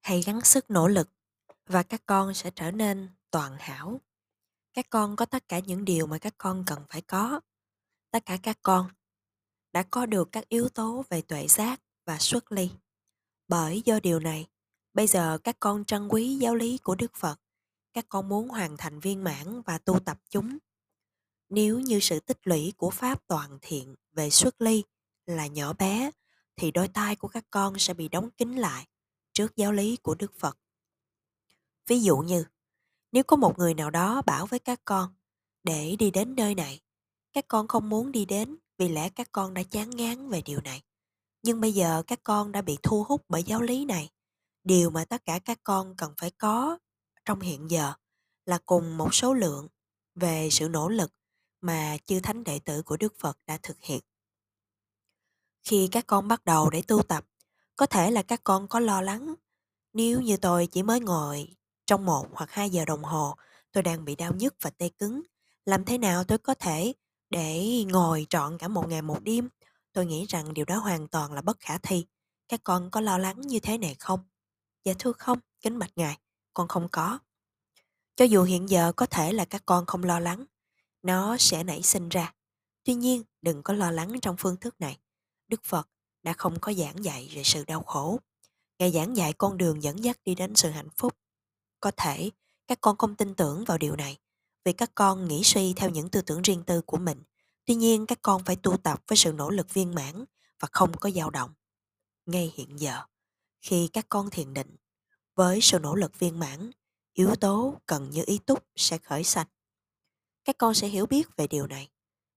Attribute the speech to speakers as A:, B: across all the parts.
A: Hãy gắng sức nỗ lực và các con sẽ trở nên toàn hảo. Các con có tất cả những điều mà các con cần phải có. Tất cả các con đã có được các yếu tố về tuệ giác và xuất ly. Bởi do điều này, bây giờ các con trân quý giáo lý của Đức Phật. Các con muốn hoàn thành viên mãn và tu tập chúng. Nếu như sự tích lũy của Pháp toàn thiện về xuất ly là nhỏ bé, thì đôi tai của các con sẽ bị đóng kín lại trước giáo lý của Đức Phật. Ví dụ như, nếu có một người nào đó bảo với các con để đi đến nơi này, các con không muốn đi đến vì lẽ các con đã chán ngán về điều này. Nhưng bây giờ các con đã bị thu hút bởi giáo lý này. Điều mà tất cả các con cần phải có trong hiện giờ là cùng một số lượng về sự nỗ lực mà chư thánh đệ tử của Đức Phật đã thực hiện. Khi các con bắt đầu để tu tập, có thể là các con có lo lắng. Nếu như tôi chỉ mới ngồi trong một hoặc hai giờ đồng hồ, tôi đang bị đau nhức và tê cứng. Làm thế nào tôi có thể để ngồi trọn cả một ngày một đêm? Tôi nghĩ rằng điều đó hoàn toàn là bất khả thi. Các con có lo lắng như thế này không? Dạ thưa không, kính bạch ngài, con không có. Cho dù hiện giờ có thể là các con không lo lắng, nó sẽ nảy sinh ra. Tuy nhiên, đừng có lo lắng trong phương thức này. Đức Phật đã không có giảng dạy về sự đau khổ. Ngài giảng dạy con đường dẫn dắt đi đến sự hạnh phúc. Có thể các con không tin tưởng vào điều này vì các con nghĩ suy theo những tư tưởng riêng tư của mình. Tuy nhiên các con phải tu tập với sự nỗ lực viên mãn và không có dao động. Ngay hiện giờ, khi các con thiền định, với sự nỗ lực viên mãn, yếu tố cần như ý túc sẽ khởi sanh. Các con sẽ hiểu biết về điều này.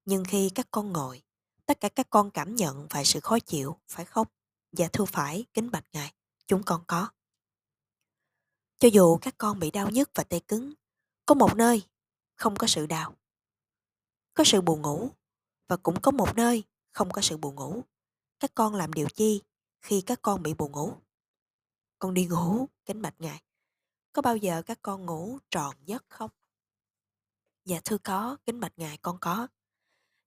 A: Nhưng khi các con ngồi, tất cả các con cảm nhận phải sự khó chịu, phải không? Dạ thưa phải, kính bạch ngài, chúng con có. Cho dù các con bị đau nhức và tê cứng, có một nơi không có sự đau. Có sự buồn ngủ và cũng có một nơi không có sự buồn ngủ. Các con làm điều chi khi các con bị buồn ngủ? Con đi ngủ, kính bạch ngài. Có bao giờ các con ngủ tròn giấc không? Dạ thưa có, kính bạch ngài con có.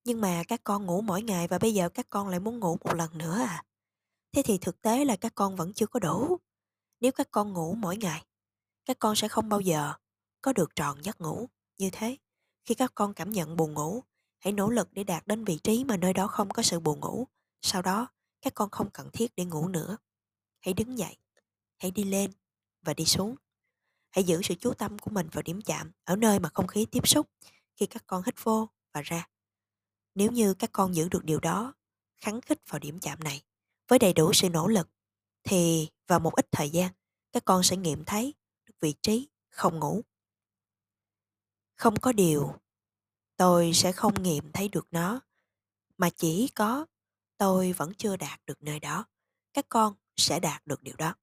A: Nhưng mà các con ngủ mỗi ngày và bây giờ các con lại muốn ngủ một lần nữa à? Thế thì thực tế là các con vẫn chưa có đủ. Nếu các con ngủ mỗi ngày, các con sẽ không bao giờ có được tròn giấc ngủ như thế. Khi các con cảm nhận buồn ngủ, hãy nỗ lực để đạt đến vị trí mà nơi đó không có sự buồn ngủ. Sau đó, các con không cần thiết để ngủ nữa. Hãy đứng dậy, hãy đi lên và đi xuống. Hãy giữ sự chú tâm của mình vào điểm chạm ở nơi mà không khí tiếp xúc khi các con hít vô và ra. Nếu như các con giữ được điều đó, khắng khích vào điểm chạm này với đầy đủ sự nỗ lực thì vào một ít thời gian các con sẽ nghiệm thấy được vị trí không ngủ. Không có điều tôi sẽ không nghiệm thấy được nó mà chỉ có tôi vẫn chưa đạt được nơi đó. Các con sẽ đạt được điều đó.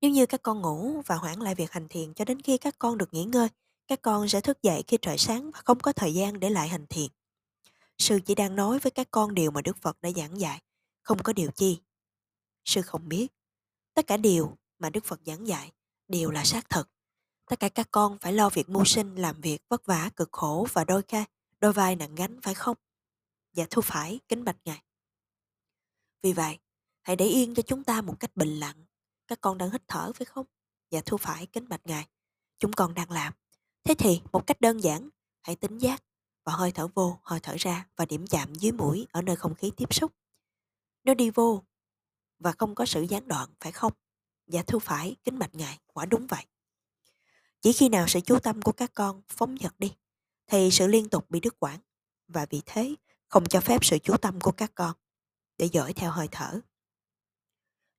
A: Nếu như các con ngủ và hoãn lại việc hành thiền cho đến khi các con được nghỉ ngơi, các con sẽ thức dậy khi trời sáng và không có thời gian để lại hành thiền. Sư chỉ đang nói với các con điều mà Đức Phật đã giảng dạy, không có điều chi. Sư không biết. Tất cả điều mà Đức Phật giảng dạy đều là xác thực. Tất cả các con phải lo việc mưu sinh, làm việc vất vả, cực khổ và đôi ca, đôi vai nặng gánh phải không? Dạ thưa phải, kính bạch ngài. Vì vậy, hãy để yên cho chúng ta một cách bình lặng. Các con đang hít thở phải không? Dạ thưa phải, kính bạch ngài. Chúng con đang làm. Thế thì, một cách đơn giản, hãy tính giác và hơi thở vô, hơi thở ra và điểm chạm dưới mũi ở nơi không khí tiếp xúc. Nó đi vô và không có sự gián đoạn, phải không? Dạ thưa phải, kính bạch ngài, quả đúng vậy. Chỉ khi nào sự chú tâm của các con phóng dật đi, thì sự liên tục bị đứt quãng và vì thế không cho phép sự chú tâm của các con để dõi theo hơi thở.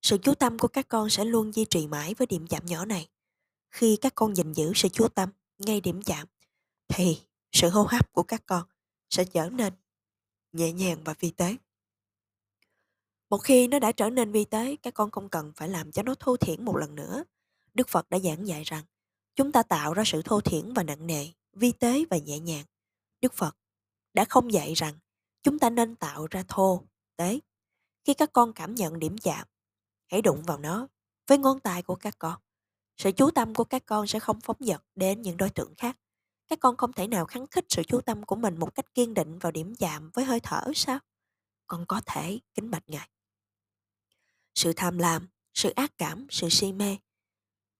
A: Sự chú tâm của các con sẽ luôn duy trì mãi với điểm chạm nhỏ này. Khi các con gìn giữ sự chú tâm ngay điểm chạm, thì sự hô hấp của các con sẽ trở nên nhẹ nhàng và vi tế. Một khi nó đã trở nên vi tế, các con không cần phải làm cho nó thô thiển một lần nữa. Đức Phật đã giảng dạy rằng chúng ta tạo ra sự thô thiển và nặng nề, vi tế và nhẹ nhàng. Đức Phật đã không dạy rằng chúng ta nên tạo ra thô, tế. Khi các con cảm nhận điểm chạm, hãy đụng vào nó với ngón tay của các con. Sự chú tâm của các con sẽ không phóng dật đến những đối tượng khác. Các con không thể nào kháng khích sự chú tâm của mình một cách kiên định vào điểm chạm với hơi thở sao? Con có thể, kính bạch ngài. Sự tham lam, sự ác cảm, sự si mê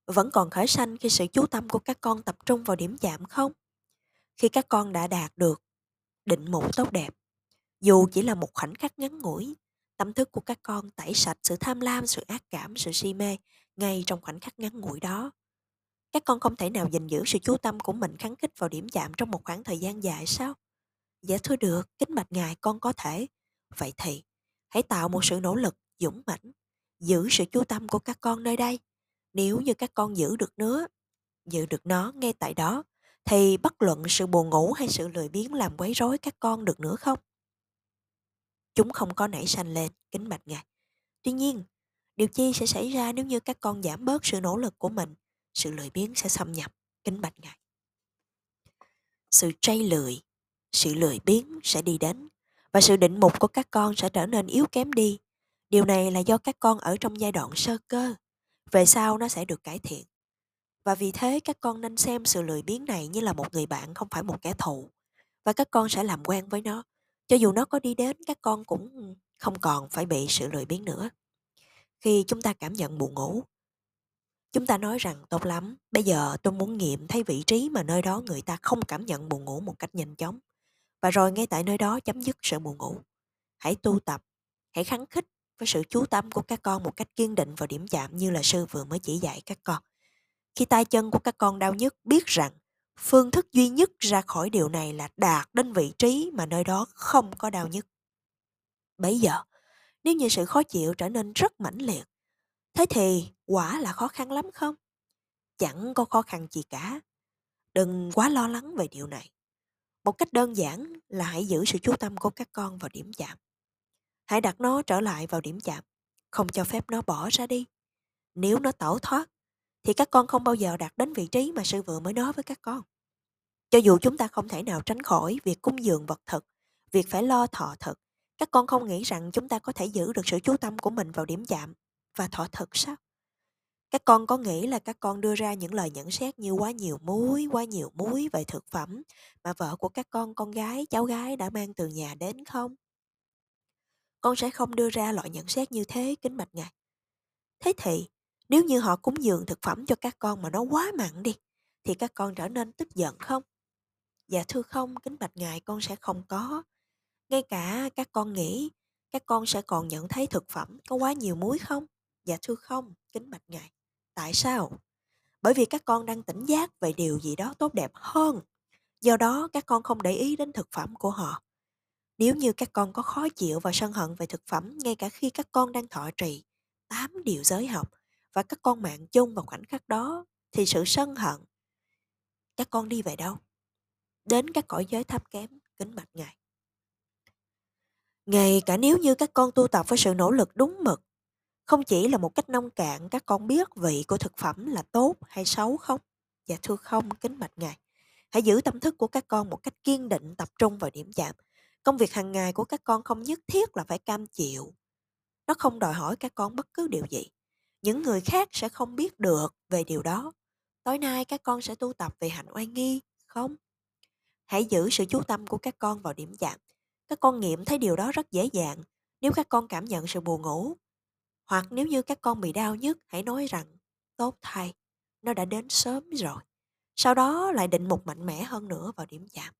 A: vẫn còn khởi sanh khi sự chú tâm của các con tập trung vào điểm chạm không? Khi các con đã đạt được định mục tốt đẹp, dù chỉ là một khoảnh khắc ngắn ngủi, tâm thức của các con tẩy sạch sự tham lam, sự ác cảm, sự si mê ngay trong khoảnh khắc ngắn ngủi đó. Các con không thể nào gìn giữ sự chú tâm của mình kháng khích vào điểm chạm trong một khoảng thời gian dài sao? Dạ thưa được, kính bạch ngài con có thể. Vậy thì, hãy tạo một sự nỗ lực dũng mãnh, giữ sự chú tâm của các con nơi đây. Nếu như các con giữ được nó, giữ được nó ngay tại đó, thì bất luận sự buồn ngủ hay sự lười biếng làm quấy rối các con được nữa không? Chúng không có nảy sanh lên, kính bạch ngài. Tuy nhiên, điều chi sẽ xảy ra nếu như các con giảm bớt sự nỗ lực của mình, sự lười biếng sẽ xâm nhập, kính bạch ngài. Sự trây lười, sự lười biếng sẽ đi đến và sự định mục của các con sẽ trở nên yếu kém đi. Điều này là do các con ở trong giai đoạn sơ cơ. Về sau nó sẽ được cải thiện. Và vì thế các con nên xem sự lười biếng này như là một người bạn không phải một kẻ thù. Và các con sẽ làm quen với nó. Cho dù nó có đi đến các con cũng không còn phải bị sự lười biếng nữa. Khi chúng ta cảm nhận buồn ngủ, chúng ta nói rằng tốt lắm, bây giờ tôi muốn nghiệm thấy vị trí mà nơi đó người ta không cảm nhận buồn ngủ một cách nhanh chóng. Và rồi ngay tại nơi đó chấm dứt sự buồn ngủ. Hãy tu tập, hãy khắng khích với sự chú tâm của các con một cách kiên định vào điểm chạm như là sư vừa mới chỉ dạy các con. Khi tay chân của các con đau nhức, biết rằng phương thức duy nhất ra khỏi điều này là đạt đến vị trí mà nơi đó không có đau nhức. Bây giờ, nếu như sự khó chịu trở nên rất mãnh liệt, thế thì quả là khó khăn lắm không? Chẳng có khó khăn gì cả. Đừng quá lo lắng về điều này. Một cách đơn giản là hãy giữ sự chú tâm của các con vào điểm chạm. Hãy đặt nó trở lại vào điểm chạm, không cho phép nó bỏ ra đi. Nếu nó tẩu thoát, thì các con không bao giờ đạt đến vị trí mà sư vừa mới nói với các con. Cho dù chúng ta không thể nào tránh khỏi việc cung dường vật thực, việc phải lo thọ thực, các con không nghĩ rằng chúng ta có thể giữ được sự chú tâm của mình vào điểm chạm và thỏa thực sao? Các con có nghĩ là các con đưa ra những lời nhận xét như quá nhiều muối, quá nhiều muối về thực phẩm mà vợ của các con, con gái, cháu gái đã mang từ nhà đến không? Con sẽ không đưa ra loại nhận xét như thế, kính bạch ngài. Thế thì, nếu như họ cúng dường thực phẩm cho các con mà nó quá mặn đi, thì các con trở nên tức giận không? Dạ thưa không, kính bạch ngài con sẽ không có. Ngay cả các con nghĩ các con sẽ còn nhận thấy thực phẩm có quá nhiều muối không? Dạ thưa không, kính bạch ngài. Tại sao? Bởi vì các con đang tỉnh giác về điều gì đó tốt đẹp hơn. Do đó các con không để ý đến thực phẩm của họ. Nếu như các con có khó chịu và sân hận về thực phẩm ngay cả khi các con đang thọ trì tám điều giới học và các con mạng chung vào khoảnh khắc đó thì sự sân hận các con đi về đâu? Đến các cõi giới thấp kém, kính bạch Ngài. Ngay cả nếu như các con tu tập với sự nỗ lực đúng mực không chỉ là một cách nông cạn các con biết vị của thực phẩm là tốt hay xấu không? Dạ thưa không, kính bạch Ngài. Hãy giữ tâm thức của các con một cách kiên định tập trung vào điểm chạm. Công việc hàng ngày của các con không nhất thiết là phải cam chịu. Nó không đòi hỏi các con bất cứ điều gì. Những người khác sẽ không biết được về điều đó. Tối nay các con sẽ tu tập về hạnh oai nghi, không? Hãy giữ sự chú tâm của các con vào điểm chạm. Các con nghiệm thấy điều đó rất dễ dàng. Nếu các con cảm nhận sự buồn ngủ, hoặc nếu như các con bị đau nhức, hãy nói rằng, tốt thay, nó đã đến sớm rồi. Sau đó lại định một mạnh mẽ hơn nữa vào điểm chạm.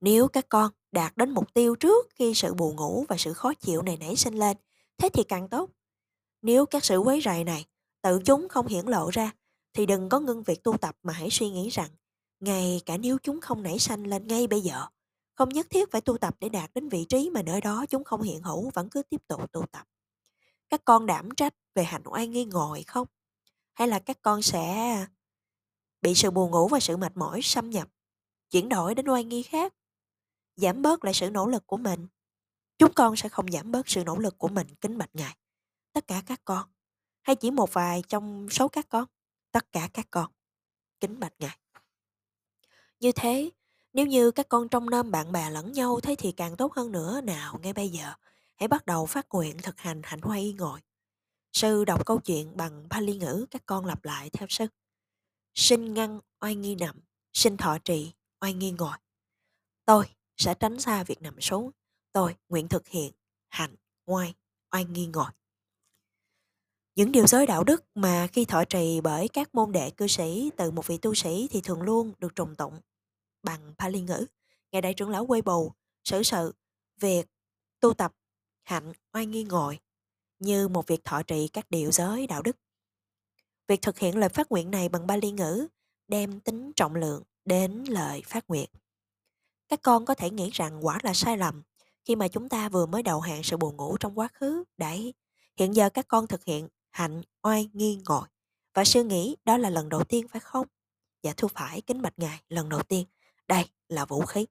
A: Nếu các con đạt đến mục tiêu trước khi sự buồn ngủ và sự khó chịu này nảy sinh lên, thế thì càng tốt. Nếu các sự quấy rầy này tự chúng không hiển lộ ra, thì đừng có ngưng việc tu tập mà hãy suy nghĩ rằng, ngay cả nếu chúng không nảy sanh lên ngay bây giờ, không nhất thiết phải tu tập để đạt đến vị trí mà nơi đó chúng không hiện hữu vẫn cứ tiếp tục tu tập. Các con đảm trách về hạnh oai nghi ngồi không? Hay là các con sẽ bị sự buồn ngủ và sự mệt mỏi xâm nhập, chuyển đổi đến oai nghi khác, giảm bớt lại sự nỗ lực của mình. Chúng con sẽ không giảm bớt sự nỗ lực của mình kính bạch ngài. Tất cả các con, hay chỉ một vài trong số các con, tất cả các con, kính bạch ngài. Như thế, nếu như các con trong nôm bạn bè lẫn nhau thế thì càng tốt hơn nữa nào ngay bây giờ. Hãy bắt đầu phát nguyện thực hành hạnh hoa y ngồi. Sư đọc câu chuyện bằng Pali ngữ các con lặp lại theo sư. Sinh ngăn oai nghi nằm, sinh thọ trì oai nghi ngồi. Tôi sẽ tránh xa việc nằm xuống. Tôi nguyện thực hiện hạnh oai, oai nghi ngồi. Những điều giới đạo đức mà khi thọ trì bởi các môn đệ cư sĩ từ một vị tu sĩ thì thường luôn được trùng tụng bằng Pali ngữ. Ngài Đại trưởng lão quê bù, xử sự, việc, tu tập, hạnh, oai nghi ngồi như một việc thọ trì các điều giới đạo đức. Việc thực hiện lời phát nguyện này bằng Pali ngữ đem tính trọng lượng đến lời phát nguyện. Các con có thể nghĩ rằng quả là sai lầm khi mà chúng ta vừa mới đầu hạn sự buồn ngủ trong quá khứ. Đấy, hiện giờ các con thực hiện hạnh, oai, nghi, ngồi. Và sư nghĩ đó là lần đầu tiên phải không? Dạ thưa phải, kính bạch ngài, lần đầu tiên. Đây là vũ khí.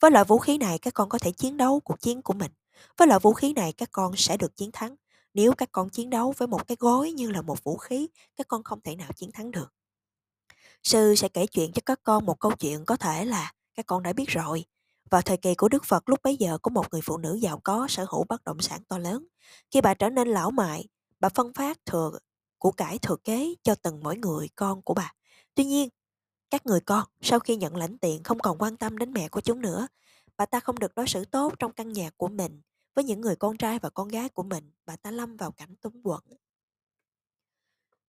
A: Với loại vũ khí này các con có thể chiến đấu cuộc chiến của mình. Với loại vũ khí này các con sẽ được chiến thắng. Nếu các con chiến đấu với một cái gối như là một vũ khí, các con không thể nào chiến thắng được. Sư sẽ kể chuyện cho các con một câu chuyện có thể là các con đã biết rồi. Vào thời kỳ của Đức Phật lúc bấy giờ có một người phụ nữ giàu có sở hữu bất động sản to lớn. Khi bà trở nên lão mại, bà phân phát thừa của cải thừa kế cho từng mỗi người con của bà. Tuy nhiên, các người con sau khi nhận lãnh tiền không còn quan tâm đến mẹ của chúng nữa. Bà ta không được đối xử tốt trong căn nhà của mình. Với những người con trai và con gái của mình, bà ta lâm vào cảnh túng quẫn.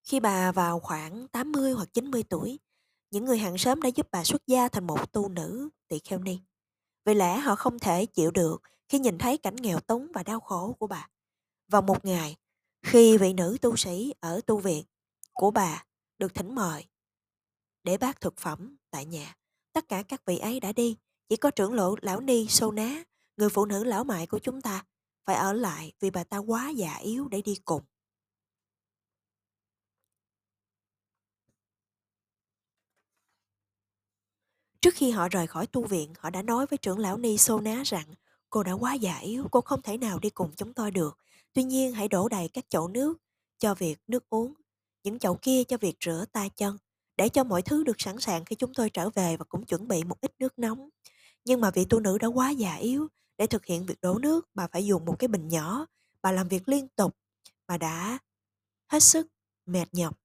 A: Khi bà vào khoảng 80 hoặc 90 tuổi, những người hàng xóm đã giúp bà xuất gia thành một tu nữ tỳ kheo ni. Vì lẽ họ không thể chịu được khi nhìn thấy cảnh nghèo túng và đau khổ của bà. Vào một ngày, khi vị nữ tu sĩ ở tu viện của bà được thỉnh mời để bác thực phẩm tại nhà, tất cả các vị ấy đã đi, chỉ có trưởng lộ lão ni sô ná, người phụ nữ lão mại của chúng ta, phải ở lại vì bà ta quá già yếu để đi cùng. Trước khi họ rời khỏi tu viện, họ đã nói với trưởng lão Ni Sô Ná rằng cô đã quá già yếu, cô không thể nào đi cùng chúng tôi được. Tuy nhiên hãy đổ đầy các chậu nước cho việc nước uống, những chậu kia cho việc rửa tay chân, để cho mọi thứ được sẵn sàng khi chúng tôi trở về và cũng chuẩn bị một ít nước nóng. Nhưng mà vị tu nữ đã quá già yếu, để thực hiện việc đổ nước bà phải dùng một cái bình nhỏ, bà làm việc liên tục, bà đã hết sức mệt nhọc.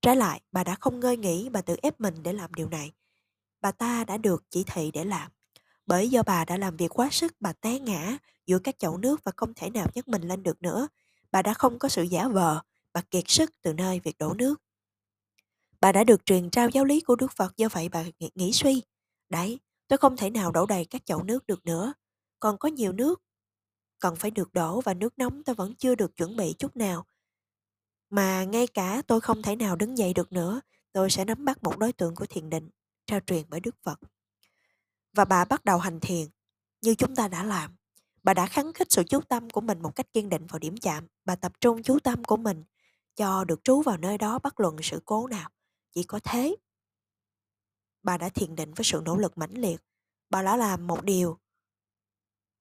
A: Trái lại, bà đã không ngơi nghỉ, bà tự ép mình để làm điều này bà ta đã được chỉ thị để làm. Bởi do bà đã làm việc quá sức, bà té ngã giữa các chậu nước và không thể nào nhấc mình lên được nữa. Bà đã không có sự giả vờ, bà kiệt sức từ nơi việc đổ nước. Bà đã được truyền trao giáo lý của Đức Phật, do vậy bà nghĩ suy. Đấy, tôi không thể nào đổ đầy các chậu nước được nữa. Còn có nhiều nước cần phải được đổ và nước nóng tôi vẫn chưa được chuẩn bị chút nào. Mà ngay cả tôi không thể nào đứng dậy được nữa, tôi sẽ nắm bắt một đối tượng của thiền định trao truyền bởi Đức Phật. Và bà bắt đầu hành thiền như chúng ta đã làm. Bà đã kháng khích sự chú tâm của mình một cách kiên định vào điểm chạm. Bà tập trung chú tâm của mình cho được trú vào nơi đó bất luận sự cố nào. Chỉ có thế. Bà đã thiền định với sự nỗ lực mãnh liệt. Bà đã làm một điều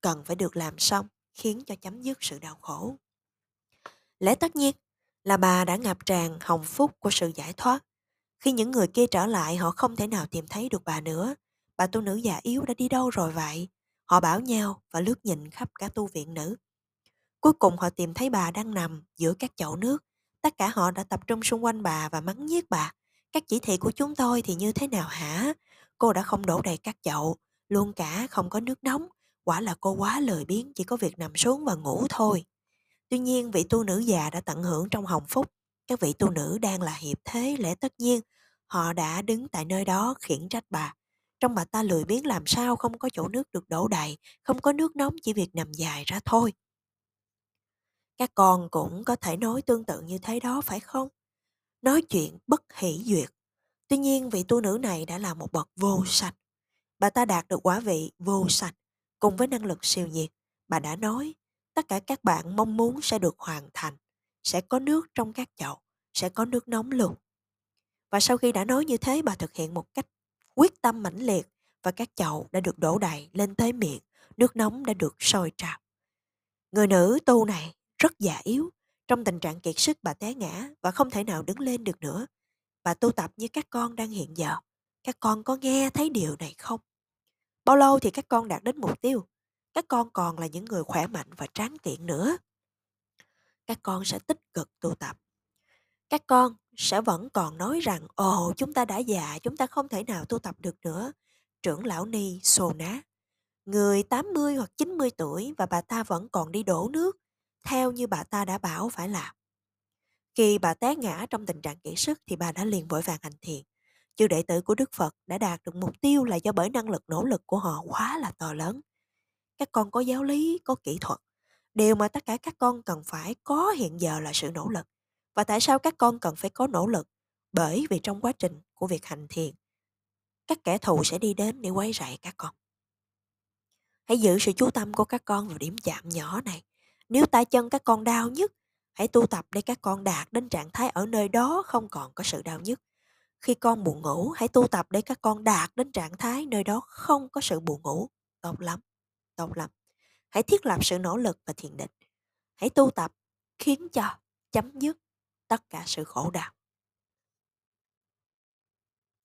A: cần phải được làm xong, khiến cho chấm dứt sự đau khổ. Lẽ tất nhiên là bà đã ngập tràn hồng phúc của sự giải thoát khi những người kia trở lại, họ không thể nào tìm thấy được bà nữa. Bà tu nữ già yếu đã đi đâu rồi vậy? Họ bảo nhau và lướt nhìn khắp cả tu viện nữ. Cuối cùng họ tìm thấy bà đang nằm giữa các chậu nước. Tất cả họ đã tập trung xung quanh bà và mắng nhiếc bà. Các chỉ thị của chúng tôi thì như thế nào hả? Cô đã không đổ đầy các chậu, luôn cả không có nước nóng. Quả là cô quá lười biếng, chỉ có việc nằm xuống và ngủ thôi. Tuy nhiên vị tu nữ già đã tận hưởng trong hồng phúc các vị tu nữ đang là hiệp thế lẽ tất nhiên, họ đã đứng tại nơi đó khiển trách bà. Trong bà ta lười biếng làm sao không có chỗ nước được đổ đầy, không có nước nóng chỉ việc nằm dài ra thôi. Các con cũng có thể nói tương tự như thế đó phải không? Nói chuyện bất hỷ duyệt. Tuy nhiên vị tu nữ này đã là một bậc vô sạch. Bà ta đạt được quả vị vô sạch cùng với năng lực siêu nhiệt. Bà đã nói tất cả các bạn mong muốn sẽ được hoàn thành sẽ có nước trong các chậu, sẽ có nước nóng luôn. Và sau khi đã nói như thế bà thực hiện một cách quyết tâm mãnh liệt và các chậu đã được đổ đầy lên tới miệng, nước nóng đã được sôi trào. Người nữ tu này rất già yếu, trong tình trạng kiệt sức bà té ngã và không thể nào đứng lên được nữa. Bà tu tập như các con đang hiện giờ. Các con có nghe thấy điều này không? Bao lâu thì các con đạt đến mục tiêu? Các con còn là những người khỏe mạnh và tráng kiện nữa các con sẽ tích cực tu tập. Các con sẽ vẫn còn nói rằng ồ chúng ta đã già, chúng ta không thể nào tu tập được nữa. Trưởng lão Ni xồ ná. Người 80 hoặc 90 tuổi và bà ta vẫn còn đi đổ nước theo như bà ta đã bảo phải làm. Khi bà té ngã trong tình trạng kiệt sức thì bà đã liền vội vàng hành thiền. Chư đệ tử của Đức Phật đã đạt được mục tiêu là do bởi năng lực nỗ lực của họ quá là to lớn. Các con có giáo lý, có kỹ thuật. Điều mà tất cả các con cần phải có hiện giờ là sự nỗ lực. Và tại sao các con cần phải có nỗ lực? Bởi vì trong quá trình của việc hành thiền, các kẻ thù sẽ đi đến để quấy rầy các con. Hãy giữ sự chú tâm của các con vào điểm chạm nhỏ này. Nếu tay chân các con đau nhất, hãy tu tập để các con đạt đến trạng thái ở nơi đó không còn có sự đau nhức. Khi con buồn ngủ, hãy tu tập để các con đạt đến trạng thái nơi đó không có sự buồn ngủ. Tốt lắm, tốt lắm. Hãy thiết lập sự nỗ lực và thiền định. Hãy tu tập khiến cho chấm dứt tất cả sự khổ đau.